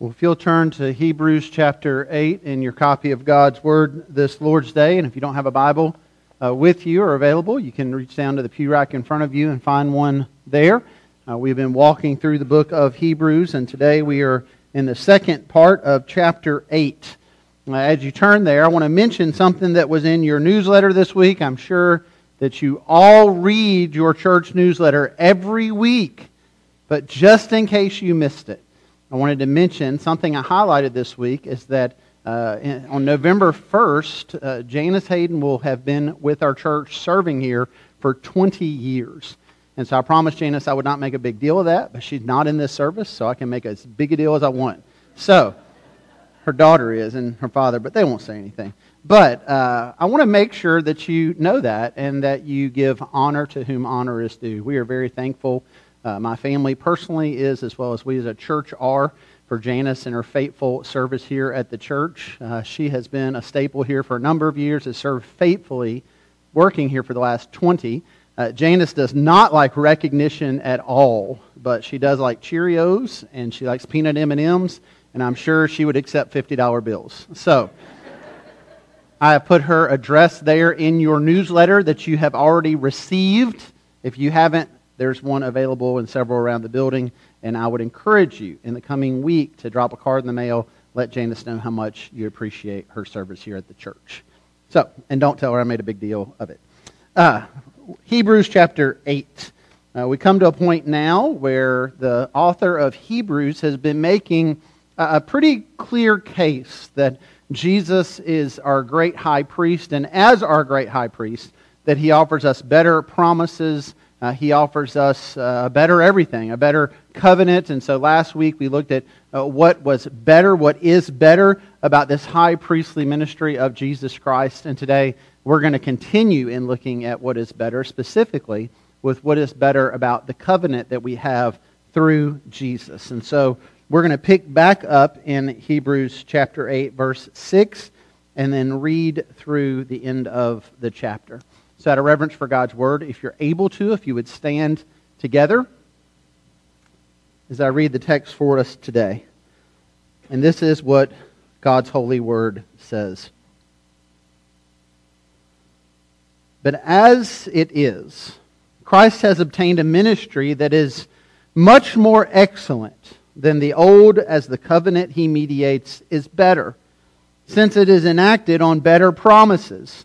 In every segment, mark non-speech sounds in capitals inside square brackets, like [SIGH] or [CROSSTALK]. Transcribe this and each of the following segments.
Well, if you'll turn to Hebrews chapter 8 in your copy of God's Word this Lord's Day, and if you don't have a Bible uh, with you or available, you can reach down to the pew rack in front of you and find one there. Uh, we've been walking through the book of Hebrews, and today we are in the second part of chapter 8. Uh, as you turn there, I want to mention something that was in your newsletter this week. I'm sure that you all read your church newsletter every week, but just in case you missed it, I wanted to mention something I highlighted this week is that uh, in, on November 1st, uh, Janice Hayden will have been with our church serving here for 20 years. And so I promised Janice I would not make a big deal of that, but she's not in this service, so I can make as big a deal as I want. So, her daughter is and her father, but they won't say anything. But uh, I want to make sure that you know that and that you give honor to whom honor is due. We are very thankful uh, my family personally is, as well as we as a church are, for Janice and her faithful service here at the church. Uh, she has been a staple here for a number of years, has served faithfully, working here for the last 20. Uh, Janice does not like recognition at all, but she does like Cheerios and she likes peanut M&Ms, and I'm sure she would accept $50 bills. So I have put her address there in your newsletter that you have already received. If you haven't there's one available and several around the building. And I would encourage you in the coming week to drop a card in the mail. Let Janice know how much you appreciate her service here at the church. So, and don't tell her I made a big deal of it. Uh, Hebrews chapter 8. Uh, we come to a point now where the author of Hebrews has been making a pretty clear case that Jesus is our great high priest, and as our great high priest, that he offers us better promises uh, he offers us uh, a better everything, a better covenant. And so last week we looked at uh, what was better, what is better about this high priestly ministry of Jesus Christ. And today we're going to continue in looking at what is better, specifically with what is better about the covenant that we have through Jesus. And so we're going to pick back up in Hebrews chapter 8, verse 6, and then read through the end of the chapter. So, out of reverence for God's word, if you're able to, if you would stand together as I read the text for us today. And this is what God's holy word says. But as it is, Christ has obtained a ministry that is much more excellent than the old, as the covenant he mediates is better, since it is enacted on better promises.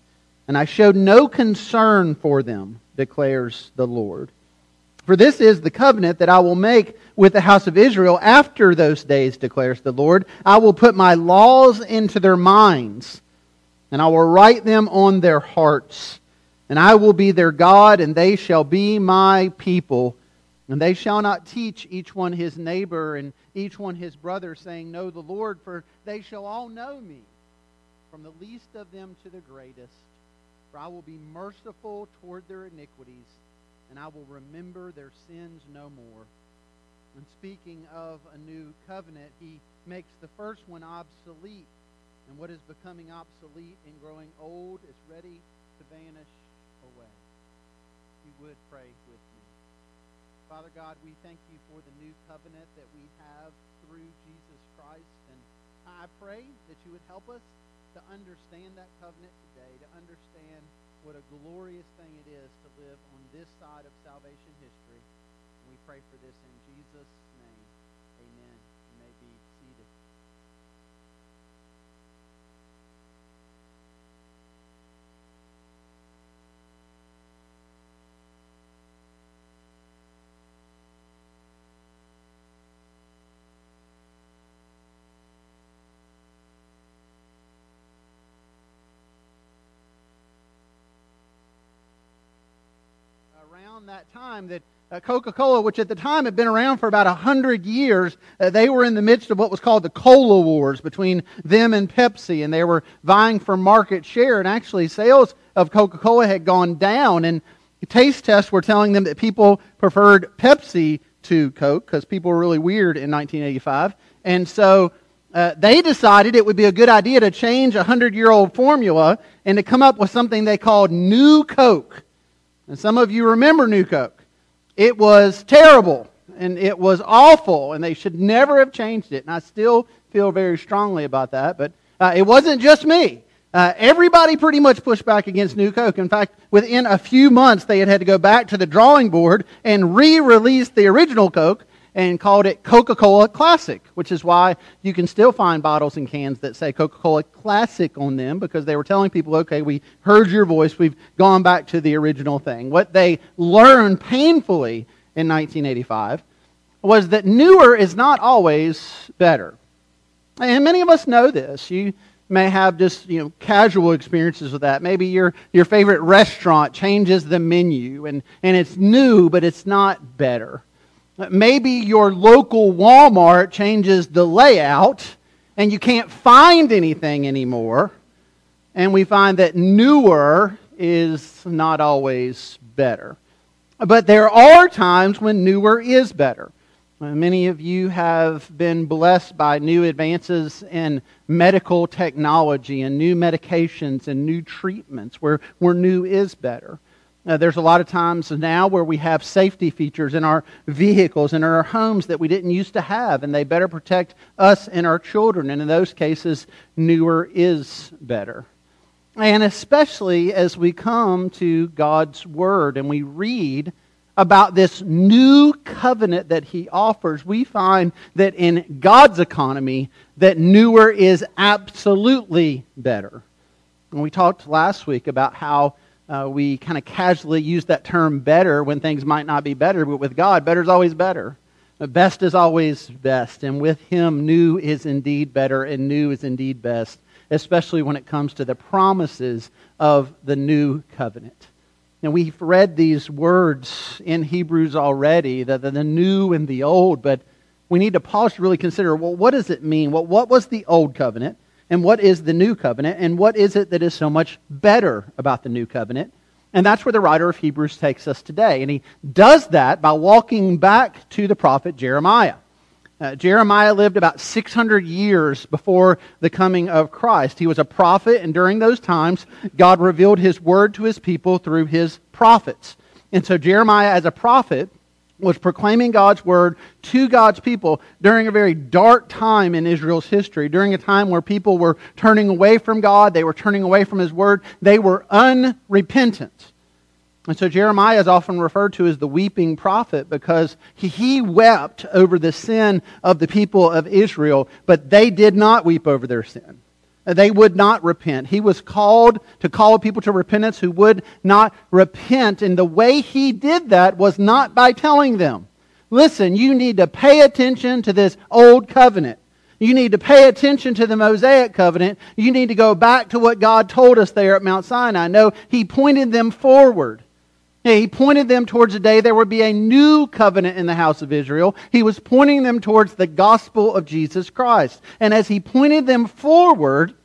and I showed no concern for them, declares the Lord. For this is the covenant that I will make with the house of Israel after those days, declares the Lord. I will put my laws into their minds, and I will write them on their hearts. And I will be their God, and they shall be my people. And they shall not teach each one his neighbor and each one his brother, saying, Know the Lord, for they shall all know me, from the least of them to the greatest. For I will be merciful toward their iniquities, and I will remember their sins no more. And speaking of a new covenant, he makes the first one obsolete. And what is becoming obsolete and growing old is ready to vanish away. You would pray with me. Father God, we thank you for the new covenant that we have through Jesus Christ. And I pray that you would help us to understand that covenant today, to understand what a glorious thing it is to live on this side of salvation history. And we pray for this in Jesus' name. Time that Uh, Coca Cola, which at the time had been around for about 100 years, uh, they were in the midst of what was called the Cola Wars between them and Pepsi, and they were vying for market share. And actually, sales of Coca Cola had gone down, and taste tests were telling them that people preferred Pepsi to Coke because people were really weird in 1985. And so uh, they decided it would be a good idea to change a 100 year old formula and to come up with something they called New Coke. And some of you remember New Coke. It was terrible and it was awful, and they should never have changed it. And I still feel very strongly about that. But uh, it wasn't just me. Uh, everybody pretty much pushed back against New Coke. In fact, within a few months, they had had to go back to the drawing board and re release the original Coke and called it Coca Cola Classic, which is why you can still find bottles and cans that say Coca Cola Classic on them because they were telling people, okay, we heard your voice, we've gone back to the original thing. What they learned painfully in 1985 was that newer is not always better. And many of us know this. You may have just you know casual experiences with that. Maybe your your favorite restaurant changes the menu and, and it's new, but it's not better. Maybe your local Walmart changes the layout and you can't find anything anymore. And we find that newer is not always better. But there are times when newer is better. Uh, many of you have been blessed by new advances in medical technology and new medications and new treatments where, where new is better. There's a lot of times now where we have safety features in our vehicles and in our homes that we didn't used to have, and they better protect us and our children. And in those cases, newer is better. And especially as we come to God's Word and we read about this new covenant that He offers, we find that in God's economy, that newer is absolutely better. And we talked last week about how uh, we kind of casually use that term better when things might not be better, but with God, better is always better. Best is always best, and with Him, new is indeed better, and new is indeed best, especially when it comes to the promises of the new covenant. Now, we've read these words in Hebrews already, the, the, the new and the old, but we need to pause to really consider well, what does it mean? Well, what was the old covenant? And what is the new covenant, and what is it that is so much better about the new covenant. And that's where the writer of Hebrews takes us today. And he does that by walking back to the prophet Jeremiah. Uh, Jeremiah lived about 600 years before the coming of Christ. He was a prophet, and during those times, God revealed his word to his people through his prophets. And so, Jeremiah, as a prophet, was proclaiming God's word to God's people during a very dark time in Israel's history, during a time where people were turning away from God, they were turning away from his word, they were unrepentant. And so Jeremiah is often referred to as the weeping prophet because he wept over the sin of the people of Israel, but they did not weep over their sin. They would not repent. He was called to call people to repentance who would not repent. And the way he did that was not by telling them, listen, you need to pay attention to this old covenant. You need to pay attention to the Mosaic covenant. You need to go back to what God told us there at Mount Sinai. No, he pointed them forward. He pointed them towards the day there would be a new covenant in the house of Israel. He was pointing them towards the gospel of Jesus Christ. And as he pointed them forward,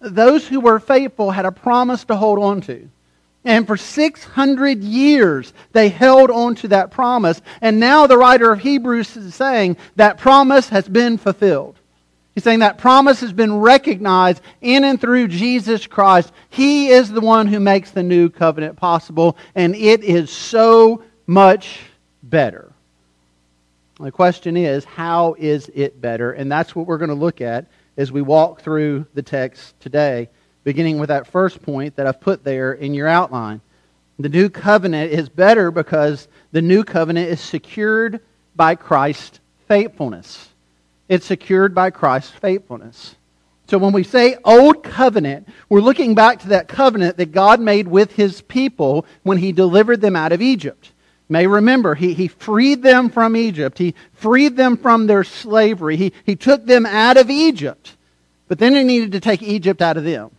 those who were faithful had a promise to hold on to. And for 600 years, they held on to that promise. And now the writer of Hebrews is saying that promise has been fulfilled. He's saying that promise has been recognized in and through Jesus Christ. He is the one who makes the new covenant possible, and it is so much better. The question is, how is it better? And that's what we're going to look at as we walk through the text today, beginning with that first point that I've put there in your outline. The new covenant is better because the new covenant is secured by Christ's faithfulness. It's secured by Christ's faithfulness. So when we say old covenant, we're looking back to that covenant that God made with his people when he delivered them out of Egypt. You may remember, he, he freed them from Egypt. He freed them from their slavery. He, he took them out of Egypt. But then he needed to take Egypt out of them.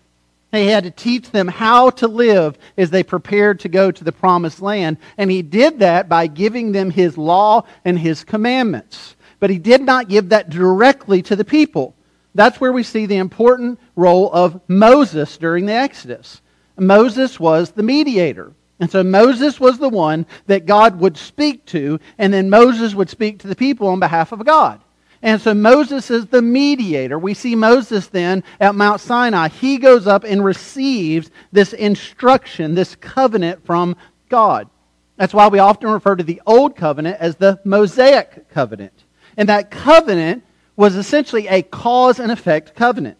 He had to teach them how to live as they prepared to go to the promised land. And he did that by giving them his law and his commandments. But he did not give that directly to the people. That's where we see the important role of Moses during the Exodus. Moses was the mediator. And so Moses was the one that God would speak to, and then Moses would speak to the people on behalf of God. And so Moses is the mediator. We see Moses then at Mount Sinai. He goes up and receives this instruction, this covenant from God. That's why we often refer to the Old Covenant as the Mosaic Covenant. And that covenant was essentially a cause and effect covenant.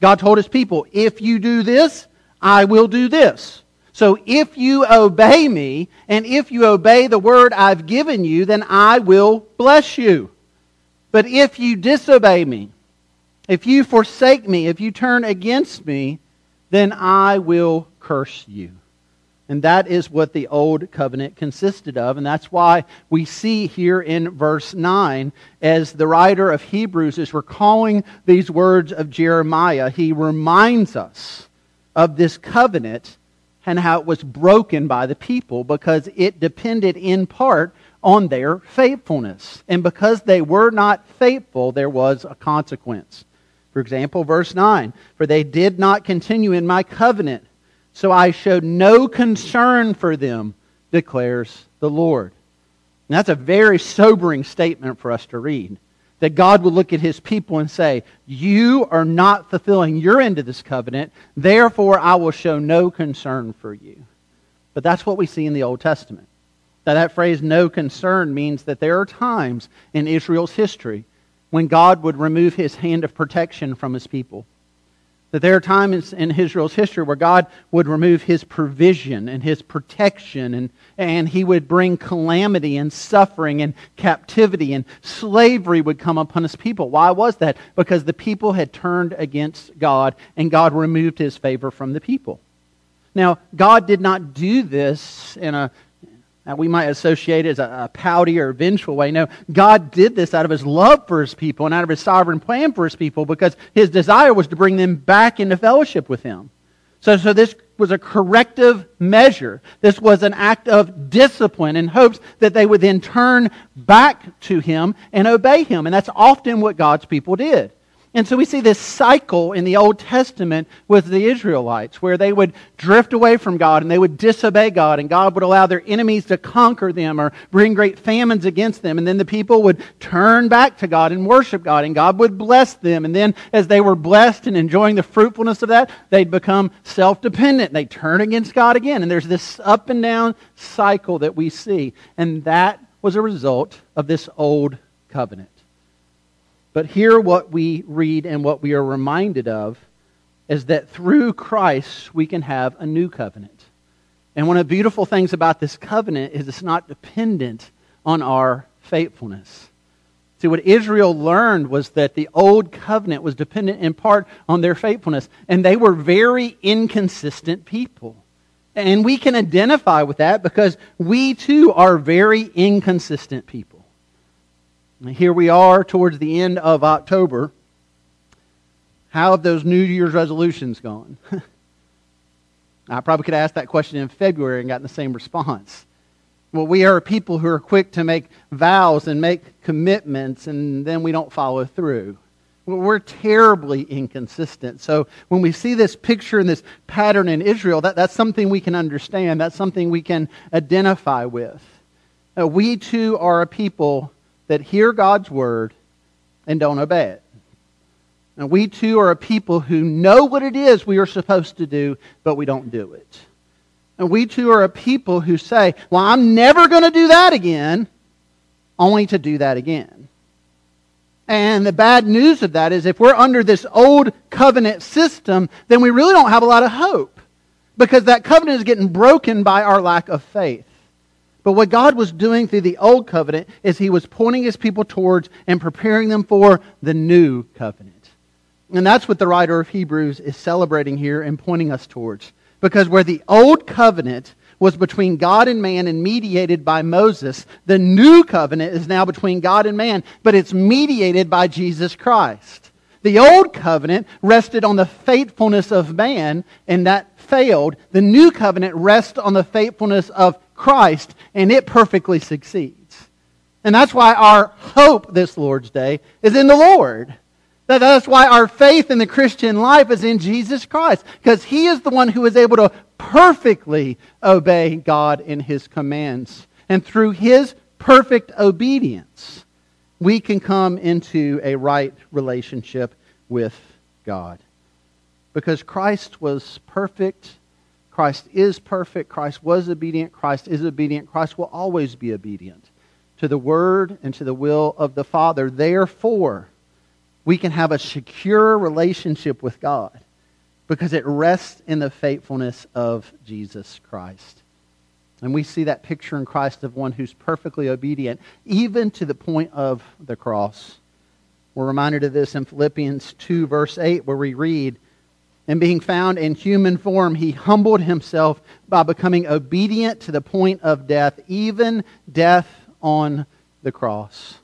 God told his people, if you do this, I will do this. So if you obey me, and if you obey the word I've given you, then I will bless you. But if you disobey me, if you forsake me, if you turn against me, then I will curse you. And that is what the old covenant consisted of. And that's why we see here in verse 9, as the writer of Hebrews is recalling these words of Jeremiah, he reminds us of this covenant and how it was broken by the people because it depended in part on their faithfulness. And because they were not faithful, there was a consequence. For example, verse 9 For they did not continue in my covenant, so I showed no concern for them, declares the Lord. And that's a very sobering statement for us to read. That God will look at his people and say, You are not fulfilling your end of this covenant, therefore I will show no concern for you. But that's what we see in the Old Testament. Now, that phrase, no concern, means that there are times in Israel's history when God would remove his hand of protection from his people. That there are times in Israel's history where God would remove his provision and his protection, and, and he would bring calamity and suffering and captivity, and slavery would come upon his people. Why was that? Because the people had turned against God, and God removed his favor from the people. Now, God did not do this in a now, we might associate it as a, a pouty or vengeful way. No, God did this out of his love for his people and out of his sovereign plan for his people because his desire was to bring them back into fellowship with him. So, so this was a corrective measure. This was an act of discipline in hopes that they would then turn back to him and obey him. And that's often what God's people did. And so we see this cycle in the Old Testament with the Israelites where they would drift away from God and they would disobey God and God would allow their enemies to conquer them or bring great famines against them. And then the people would turn back to God and worship God and God would bless them. And then as they were blessed and enjoying the fruitfulness of that, they'd become self-dependent. They turn against God again. And there's this up and down cycle that we see. And that was a result of this old covenant. But here, what we read and what we are reminded of is that through Christ we can have a new covenant. And one of the beautiful things about this covenant is it's not dependent on our faithfulness. See, what Israel learned was that the old covenant was dependent in part on their faithfulness, and they were very inconsistent people. And we can identify with that because we too are very inconsistent people. Here we are towards the end of October. How have those New Year's resolutions gone? [LAUGHS] I probably could ask that question in February and gotten the same response. Well, we are a people who are quick to make vows and make commitments, and then we don't follow through. We're terribly inconsistent. So when we see this picture and this pattern in Israel, that, that's something we can understand. That's something we can identify with. We too are a people that hear God's word and don't obey it. And we too are a people who know what it is we are supposed to do, but we don't do it. And we too are a people who say, Well, I'm never going to do that again, only to do that again. And the bad news of that is if we're under this old covenant system, then we really don't have a lot of hope because that covenant is getting broken by our lack of faith. But what God was doing through the old covenant is he was pointing his people towards and preparing them for the new covenant. And that's what the writer of Hebrews is celebrating here and pointing us towards. Because where the old covenant was between God and man and mediated by Moses, the new covenant is now between God and man, but it's mediated by Jesus Christ. The old covenant rested on the faithfulness of man, and that failed. The new covenant rests on the faithfulness of Christ, and it perfectly succeeds. And that's why our hope this Lord's Day is in the Lord. That's why our faith in the Christian life is in Jesus Christ, because He is the one who is able to perfectly obey God in His commands. And through His perfect obedience, we can come into a right relationship with God. Because Christ was perfect, Christ is perfect, Christ was obedient, Christ is obedient, Christ will always be obedient to the word and to the will of the Father. Therefore, we can have a secure relationship with God because it rests in the faithfulness of Jesus Christ. And we see that picture in Christ of one who's perfectly obedient, even to the point of the cross. We're reminded of this in Philippians 2, verse 8, where we read, And being found in human form, he humbled himself by becoming obedient to the point of death, even death on the cross.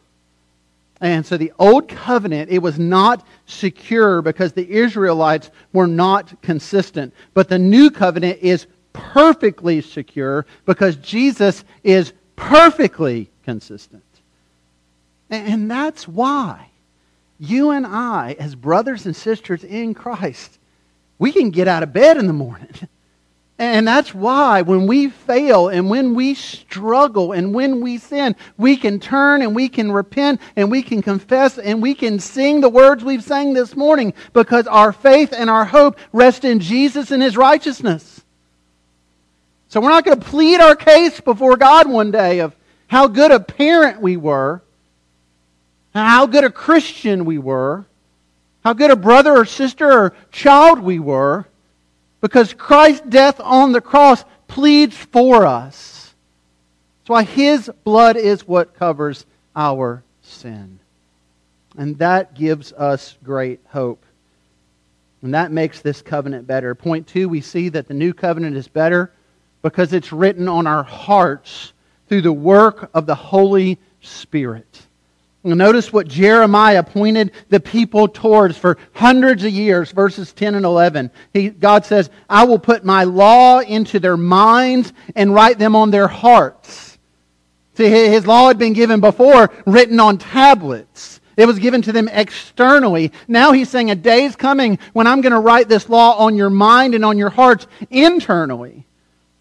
And so the old covenant, it was not secure because the Israelites were not consistent. But the new covenant is perfectly secure because Jesus is perfectly consistent. And that's why you and I, as brothers and sisters in Christ, we can get out of bed in the morning And that's why when we fail and when we struggle and when we sin, we can turn and we can repent and we can confess and we can sing the words we've sang this morning because our faith and our hope rest in Jesus and his righteousness. So we're not going to plead our case before God one day of how good a parent we were, how good a Christian we were, how good a brother or sister or child we were. Because Christ's death on the cross pleads for us. That's why his blood is what covers our sin. And that gives us great hope. And that makes this covenant better. Point two, we see that the new covenant is better because it's written on our hearts through the work of the Holy Spirit. Notice what Jeremiah pointed the people towards for hundreds of years, verses 10 and 11. He, God says, I will put my law into their minds and write them on their hearts. See, his law had been given before, written on tablets. It was given to them externally. Now he's saying a day is coming when I'm going to write this law on your mind and on your hearts internally.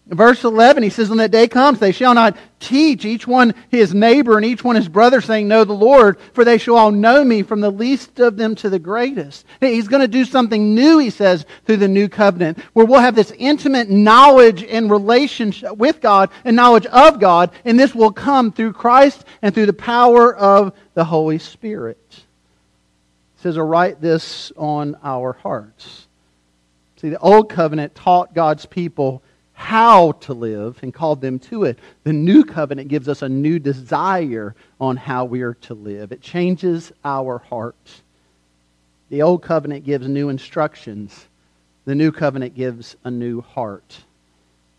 Verse 11, he says, When that day comes, they shall not teach each one his neighbor and each one his brother, saying, Know the Lord, for they shall all know me, from the least of them to the greatest. He's going to do something new, he says, through the new covenant, where we'll have this intimate knowledge and relationship with God and knowledge of God, and this will come through Christ and through the power of the Holy Spirit. He says, Write this on our hearts. See, the old covenant taught God's people how to live and called them to it. The new covenant gives us a new desire on how we are to live. It changes our hearts. The old covenant gives new instructions. The new covenant gives a new heart.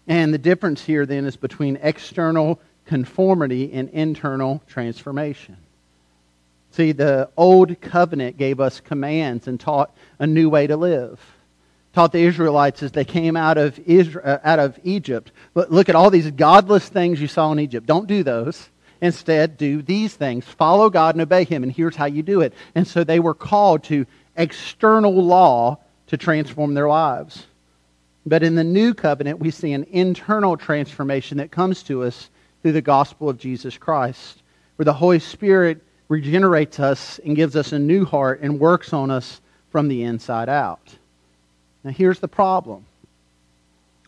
And the difference here then is between external conformity and internal transformation. See, the old covenant gave us commands and taught a new way to live taught the Israelites as they came out of, Israel, uh, out of Egypt. But look at all these godless things you saw in Egypt. Don't do those. Instead, do these things. Follow God and obey Him, and here's how you do it. And so they were called to external law to transform their lives. But in the new covenant, we see an internal transformation that comes to us through the gospel of Jesus Christ, where the Holy Spirit regenerates us and gives us a new heart and works on us from the inside out. Now, here's the problem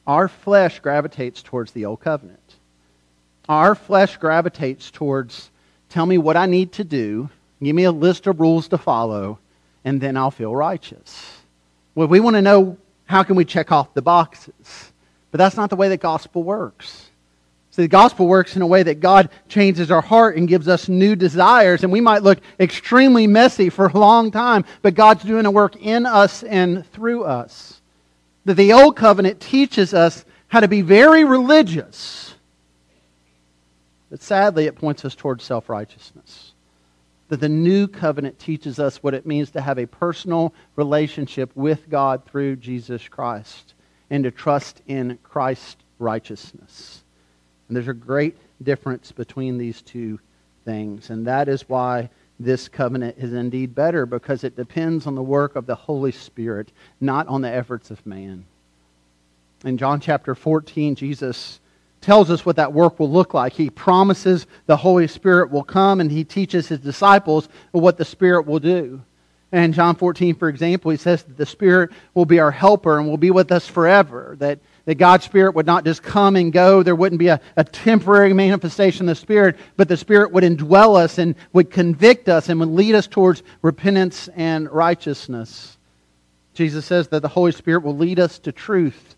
our flesh gravitates towards the old covenant. Our flesh gravitates towards tell me what I need to do, give me a list of rules to follow, and then I'll feel righteous. Well, we want to know how can we check off the boxes. But that's not the way the gospel works. The gospel works in a way that God changes our heart and gives us new desires. And we might look extremely messy for a long time, but God's doing a work in us and through us. That the old covenant teaches us how to be very religious. But sadly, it points us towards self righteousness. that the new covenant teaches us what it means to have a personal relationship with God through Jesus Christ and to trust in Christ's righteousness. And there's a great difference between these two things. And that is why this covenant is indeed better, because it depends on the work of the Holy Spirit, not on the efforts of man. In John chapter 14, Jesus tells us what that work will look like. He promises the Holy Spirit will come, and he teaches his disciples what the Spirit will do. And John 14, for example, he says that the Spirit will be our helper and will be with us forever. That that God's Spirit would not just come and go. There wouldn't be a, a temporary manifestation of the Spirit, but the Spirit would indwell us and would convict us and would lead us towards repentance and righteousness. Jesus says that the Holy Spirit will lead us to truth.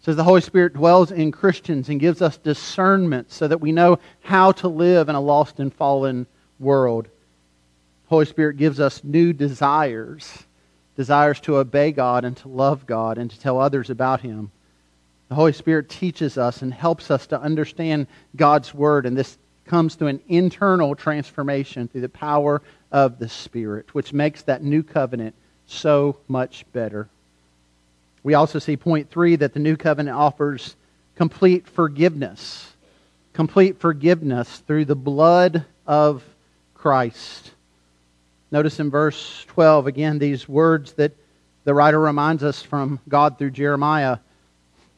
says the Holy Spirit dwells in Christians and gives us discernment so that we know how to live in a lost and fallen world. The Holy Spirit gives us new desires, desires to obey God and to love God and to tell others about Him. The Holy Spirit teaches us and helps us to understand God's Word, and this comes through an internal transformation through the power of the Spirit, which makes that new covenant so much better. We also see, point three, that the new covenant offers complete forgiveness. Complete forgiveness through the blood of Christ. Notice in verse 12, again, these words that the writer reminds us from God through Jeremiah.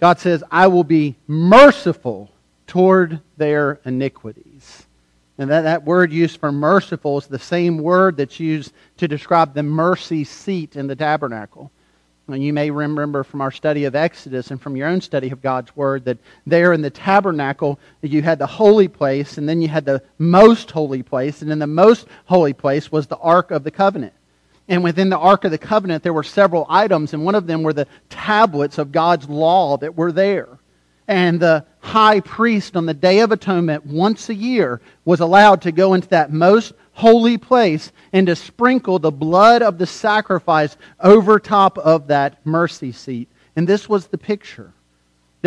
God says, I will be merciful toward their iniquities. And that, that word used for merciful is the same word that's used to describe the mercy seat in the tabernacle. And you may remember from our study of Exodus and from your own study of God's Word that there in the tabernacle you had the holy place and then you had the most holy place. And in the most holy place was the Ark of the Covenant. And within the Ark of the Covenant, there were several items, and one of them were the tablets of God's law that were there. And the high priest on the Day of Atonement, once a year, was allowed to go into that most holy place and to sprinkle the blood of the sacrifice over top of that mercy seat. And this was the picture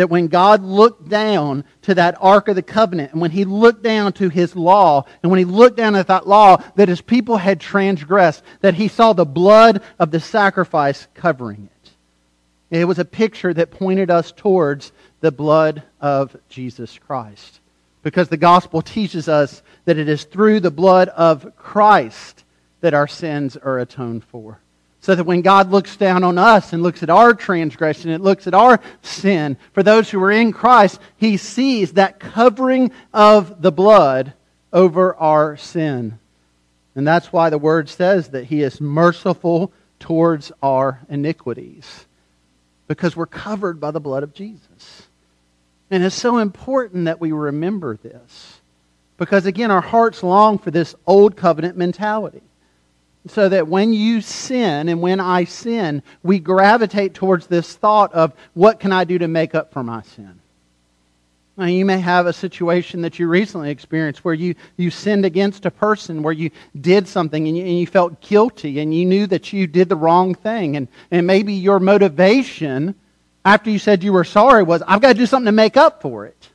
that when God looked down to that Ark of the Covenant, and when he looked down to his law, and when he looked down at that law that his people had transgressed, that he saw the blood of the sacrifice covering it. It was a picture that pointed us towards the blood of Jesus Christ. Because the gospel teaches us that it is through the blood of Christ that our sins are atoned for. So that when God looks down on us and looks at our transgression, it looks at our sin, for those who are in Christ, he sees that covering of the blood over our sin. And that's why the word says that he is merciful towards our iniquities, because we're covered by the blood of Jesus. And it's so important that we remember this, because again, our hearts long for this old covenant mentality so that when you sin and when I sin, we gravitate towards this thought of what can I do to make up for my sin? Now, you may have a situation that you recently experienced where you, you sinned against a person, where you did something and you, and you felt guilty and you knew that you did the wrong thing. And, and maybe your motivation after you said you were sorry was, I've got to do something to make up for it.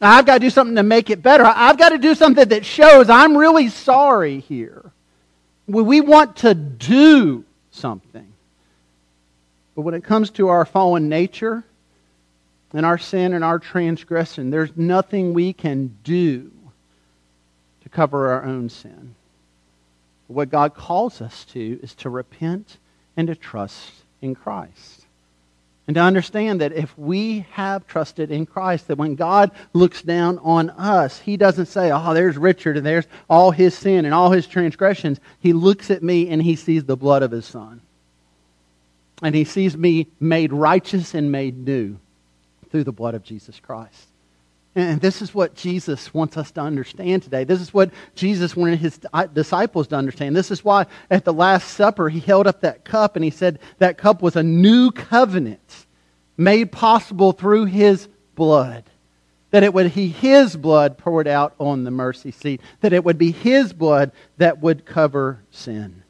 I've got to do something to make it better. I've got to do something that shows I'm really sorry here. We want to do something. But when it comes to our fallen nature and our sin and our transgression, there's nothing we can do to cover our own sin. What God calls us to is to repent and to trust in Christ. And to understand that if we have trusted in Christ, that when God looks down on us, He doesn't say, oh, there's Richard and there's all his sin and all his transgressions. He looks at me and He sees the blood of His Son. And He sees me made righteous and made new through the blood of Jesus Christ. And this is what Jesus wants us to understand today. This is what Jesus wanted his disciples to understand. This is why at the Last Supper he held up that cup and he said that cup was a new covenant made possible through his blood. That it would be his blood poured out on the mercy seat. That it would be his blood that would cover sin.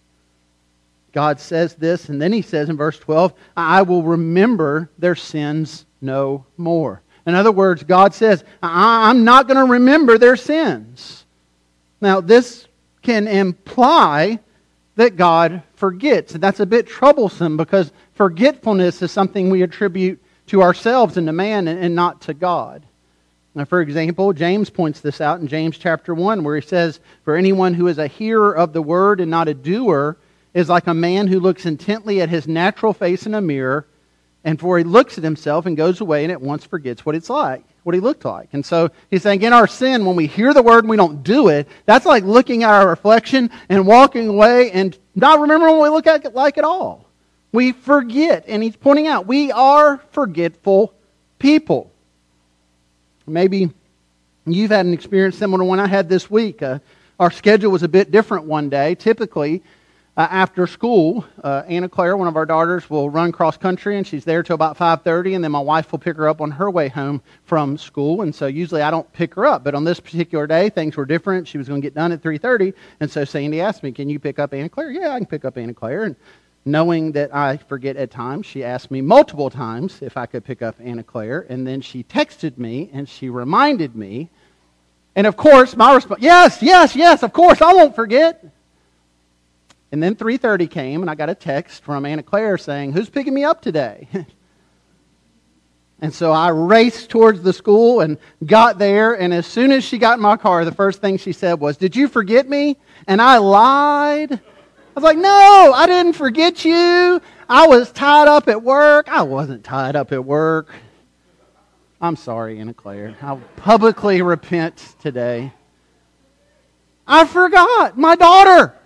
God says this, and then he says in verse 12, I will remember their sins no more. In other words, God says, I'm not going to remember their sins. Now, this can imply that God forgets. And that's a bit troublesome because forgetfulness is something we attribute to ourselves and to man and not to God. Now, for example, James points this out in James chapter 1, where he says, For anyone who is a hearer of the word and not a doer is like a man who looks intently at his natural face in a mirror, and for he looks at himself and goes away and at once forgets what it's like, what he looked like. And so he's saying, in our sin, when we hear the word and we don't do it, that's like looking at our reflection and walking away and not remembering what we look at, like at all. We forget. And he's pointing out, we are forgetful people. Maybe you've had an experience similar to one I had this week. Uh, our schedule was a bit different one day. Typically, uh, after school, uh, Anna Claire, one of our daughters, will run cross country, and she's there till about 5:30, and then my wife will pick her up on her way home from school. And so usually I don't pick her up, but on this particular day, things were different. She was going to get done at 3:30, and so Sandy asked me, "Can you pick up Anna Claire?" Yeah, I can pick up Anna Claire. And knowing that I forget at times, she asked me multiple times if I could pick up Anna Claire, and then she texted me and she reminded me. And of course, my response, yes, yes, yes, of course, I won't forget. And then 3:30 came and I got a text from Anna Claire saying, "Who's picking me up today?" [LAUGHS] and so I raced towards the school and got there and as soon as she got in my car, the first thing she said was, "Did you forget me?" And I lied. I was like, "No, I didn't forget you. I was tied up at work. I wasn't tied up at work." I'm sorry, Anna Claire. I'll publicly repent today. I forgot my daughter.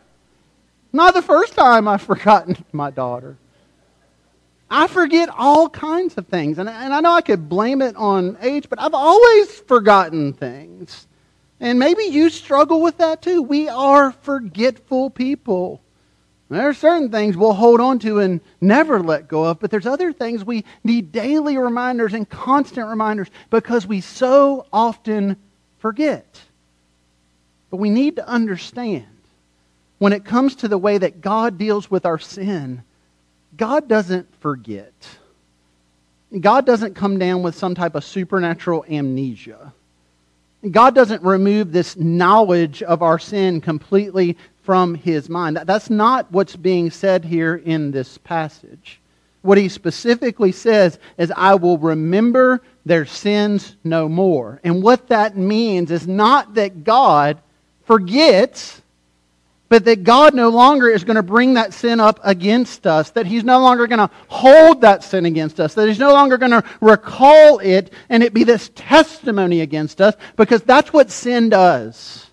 Not the first time I've [LAUGHS] forgotten my daughter. I forget all kinds of things. And, and I know I could blame it on age, but I've always forgotten things. And maybe you struggle with that too. We are forgetful people. There are certain things we'll hold on to and never let go of, but there's other things we need daily reminders and constant reminders because we so often forget. But we need to understand when it comes to the way that God deals with our sin, God doesn't forget. God doesn't come down with some type of supernatural amnesia. God doesn't remove this knowledge of our sin completely from his mind. That's not what's being said here in this passage. What he specifically says is, I will remember their sins no more. And what that means is not that God forgets but that God no longer is going to bring that sin up against us, that He's no longer going to hold that sin against us, that He's no longer going to recall it and it be this testimony against us, because that's what sin does.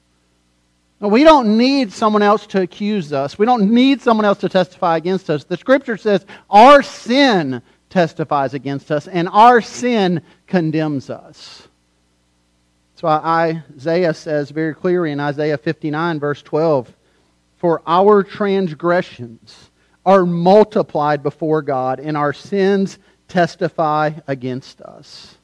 We don't need someone else to accuse us. We don't need someone else to testify against us. The Scripture says our sin testifies against us, and our sin condemns us. That's why Isaiah says very clearly in Isaiah 59, verse 12 for our transgressions are multiplied before God, and our sins testify against us.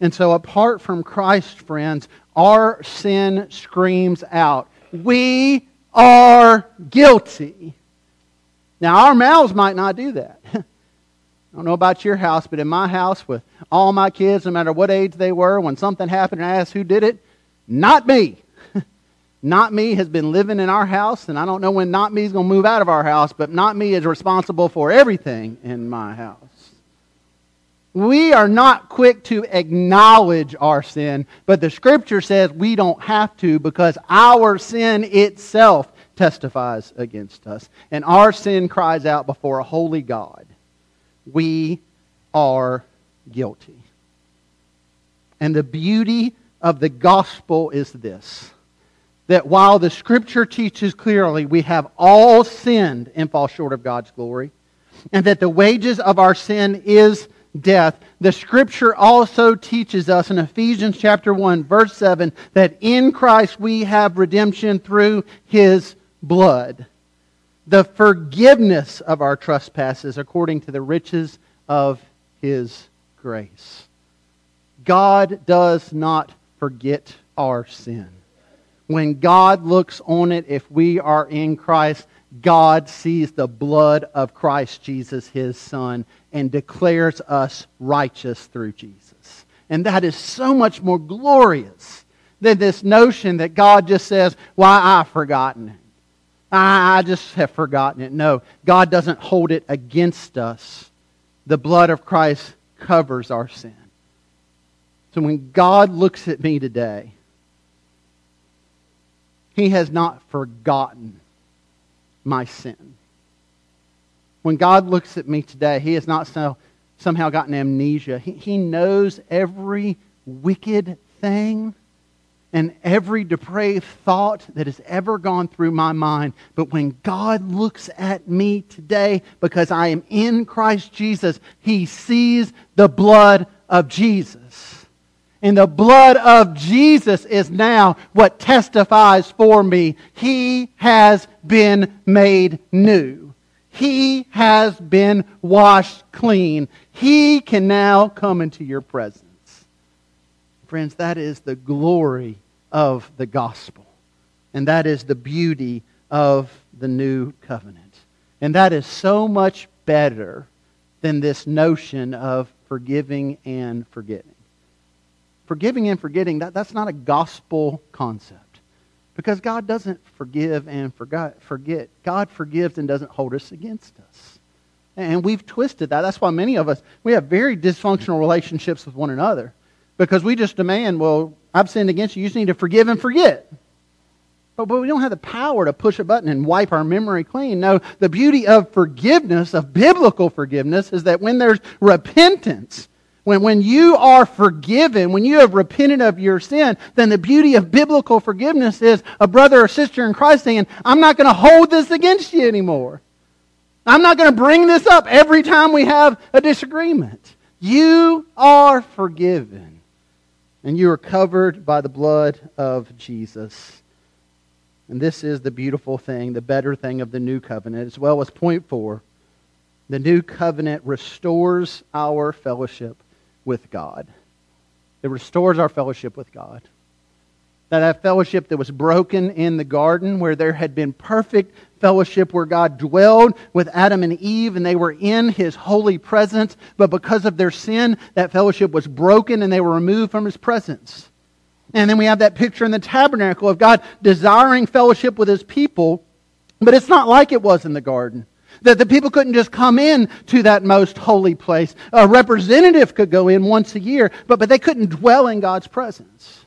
And so, apart from Christ, friends, our sin screams out, We are guilty. Now, our mouths might not do that. [LAUGHS] I don't know about your house, but in my house, with all my kids, no matter what age they were, when something happened and I asked who did it, not me. Not Me has been living in our house, and I don't know when Not Me is going to move out of our house, but Not Me is responsible for everything in my house. We are not quick to acknowledge our sin, but the Scripture says we don't have to because our sin itself testifies against us. And our sin cries out before a holy God. We are guilty. And the beauty of the gospel is this that while the scripture teaches clearly we have all sinned and fall short of God's glory, and that the wages of our sin is death, the scripture also teaches us in Ephesians chapter 1 verse 7 that in Christ we have redemption through his blood, the forgiveness of our trespasses according to the riches of his grace. God does not forget our sin when God looks on it, if we are in Christ, God sees the blood of Christ Jesus, his Son, and declares us righteous through Jesus. And that is so much more glorious than this notion that God just says, Why, I've forgotten it. I just have forgotten it. No, God doesn't hold it against us. The blood of Christ covers our sin. So when God looks at me today, He has not forgotten my sin. When God looks at me today, He has not so, somehow gotten amnesia. He, he knows every wicked thing and every depraved thought that has ever gone through my mind. But when God looks at me today, because I am in Christ Jesus, He sees the blood of Jesus. And the blood of Jesus is now what testifies for me. He has been made new. He has been washed clean. He can now come into your presence. Friends, that is the glory of the gospel. And that is the beauty of the new covenant. And that is so much better than this notion of forgiving and forgetting. Forgiving and forgetting, that, that's not a gospel concept. Because God doesn't forgive and forgot, forget. God forgives and doesn't hold us against us. And we've twisted that. That's why many of us, we have very dysfunctional relationships with one another because we just demand, well, I've sinned against you. You just need to forgive and forget. But, but we don't have the power to push a button and wipe our memory clean. No, the beauty of forgiveness, of biblical forgiveness, is that when there's repentance, when, when you are forgiven, when you have repented of your sin, then the beauty of biblical forgiveness is a brother or sister in Christ saying, I'm not going to hold this against you anymore. I'm not going to bring this up every time we have a disagreement. You are forgiven and you are covered by the blood of Jesus. And this is the beautiful thing, the better thing of the new covenant, as well as point four. The new covenant restores our fellowship with God. It restores our fellowship with God. That, that fellowship that was broken in the garden, where there had been perfect fellowship where God dwelled with Adam and Eve and they were in his holy presence, but because of their sin, that fellowship was broken and they were removed from his presence. And then we have that picture in the tabernacle of God desiring fellowship with his people, but it's not like it was in the garden. That the people couldn't just come in to that most holy place. A representative could go in once a year, but, but they couldn't dwell in God's presence.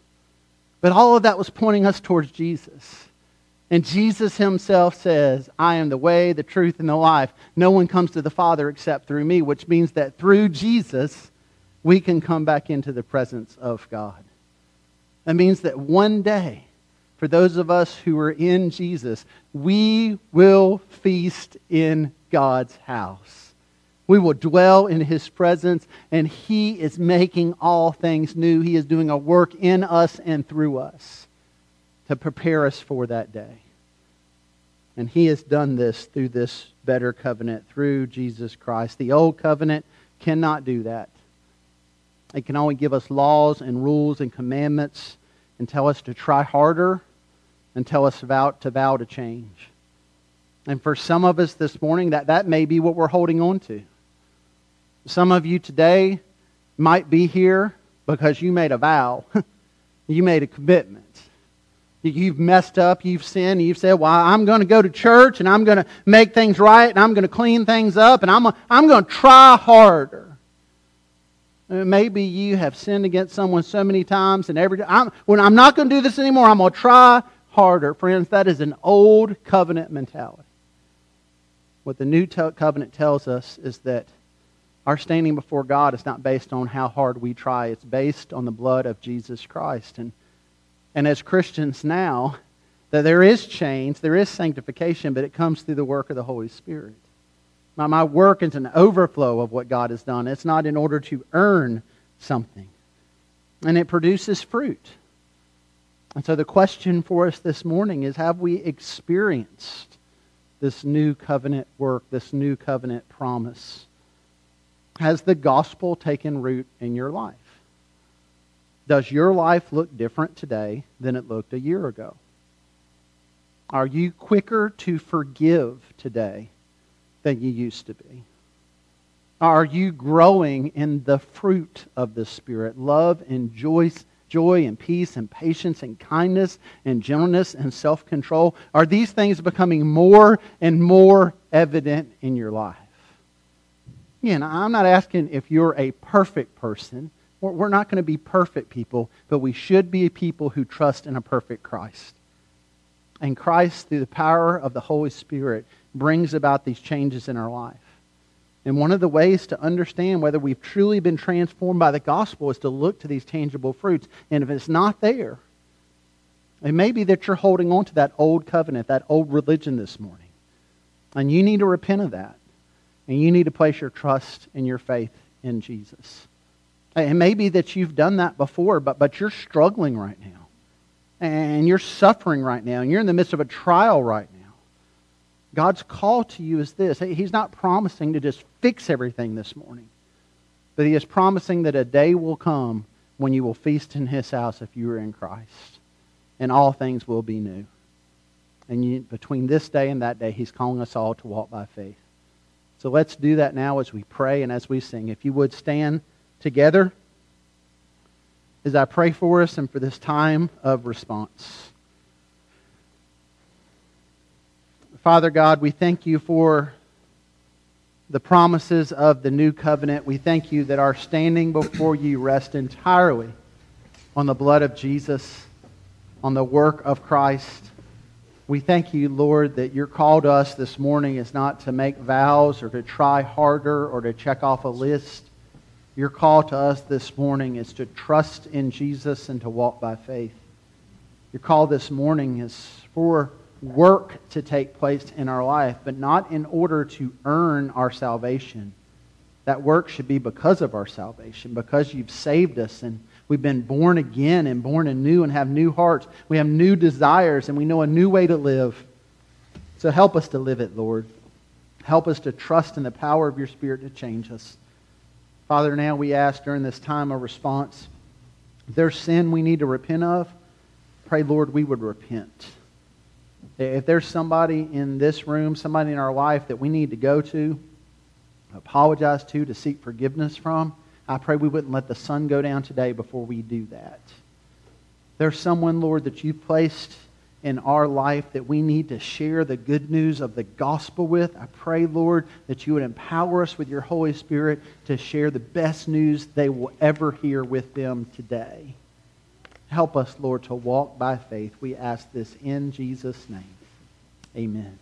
But all of that was pointing us towards Jesus. And Jesus himself says, I am the way, the truth, and the life. No one comes to the Father except through me, which means that through Jesus, we can come back into the presence of God. That means that one day, for those of us who are in Jesus, we will feast in God's house. We will dwell in his presence, and he is making all things new. He is doing a work in us and through us to prepare us for that day. And he has done this through this better covenant, through Jesus Christ. The old covenant cannot do that. It can only give us laws and rules and commandments and tell us to try harder and tell us about to vow to change. And for some of us this morning, that, that may be what we're holding on to. Some of you today might be here because you made a vow. [LAUGHS] you made a commitment. You've messed up, you've sinned, you've said, Well, I'm going to go to church and I'm going to make things right and I'm going to clean things up and I'm, I'm going to try harder. Uh, maybe you have sinned against someone so many times and every I'm, when I'm not going to do this anymore, I'm going to try harder. Friends, that is an old covenant mentality. What the new covenant tells us is that our standing before God is not based on how hard we try, it's based on the blood of Jesus Christ. And and as Christians now, that there is change, there is sanctification, but it comes through the work of the Holy Spirit. My, my work is an overflow of what God has done. It's not in order to earn something. And it produces fruit. And so the question for us this morning is have we experienced this new covenant work, this new covenant promise? Has the gospel taken root in your life? Does your life look different today than it looked a year ago? Are you quicker to forgive today than you used to be? Are you growing in the fruit of the Spirit? Love and joy, joy and peace and patience and kindness and gentleness and self control? Are these things becoming more and more evident in your life? Again, I'm not asking if you're a perfect person. We're not going to be perfect people, but we should be people who trust in a perfect Christ. And Christ, through the power of the Holy Spirit, brings about these changes in our life. And one of the ways to understand whether we've truly been transformed by the gospel is to look to these tangible fruits. And if it's not there, it may be that you're holding on to that old covenant, that old religion this morning. And you need to repent of that. And you need to place your trust and your faith in Jesus. It may be that you've done that before, but, but you're struggling right now. And you're suffering right now. And you're in the midst of a trial right now. God's call to you is this He's not promising to just fix everything this morning, but He is promising that a day will come when you will feast in His house if you are in Christ, and all things will be new. And you, between this day and that day, He's calling us all to walk by faith. So let's do that now as we pray and as we sing. If you would stand together as I pray for us and for this time of response. Father God, we thank you for the promises of the new covenant. We thank you that our standing before you rests entirely on the blood of Jesus, on the work of Christ. We thank you, Lord, that your call to us this morning is not to make vows or to try harder or to check off a list. Your call to us this morning is to trust in Jesus and to walk by faith. Your call this morning is for work to take place in our life, but not in order to earn our salvation. That work should be because of our salvation, because you've saved us and we've been born again and born anew and have new hearts. We have new desires and we know a new way to live. So help us to live it, Lord. Help us to trust in the power of your Spirit to change us. Father, now we ask during this time of response, if there's sin we need to repent of, pray, Lord, we would repent. If there's somebody in this room, somebody in our life that we need to go to, apologize to, to seek forgiveness from, I pray we wouldn't let the sun go down today before we do that. There's someone, Lord, that you placed in our life that we need to share the good news of the gospel with. I pray, Lord, that you would empower us with your Holy Spirit to share the best news they will ever hear with them today. Help us, Lord, to walk by faith. We ask this in Jesus' name. Amen.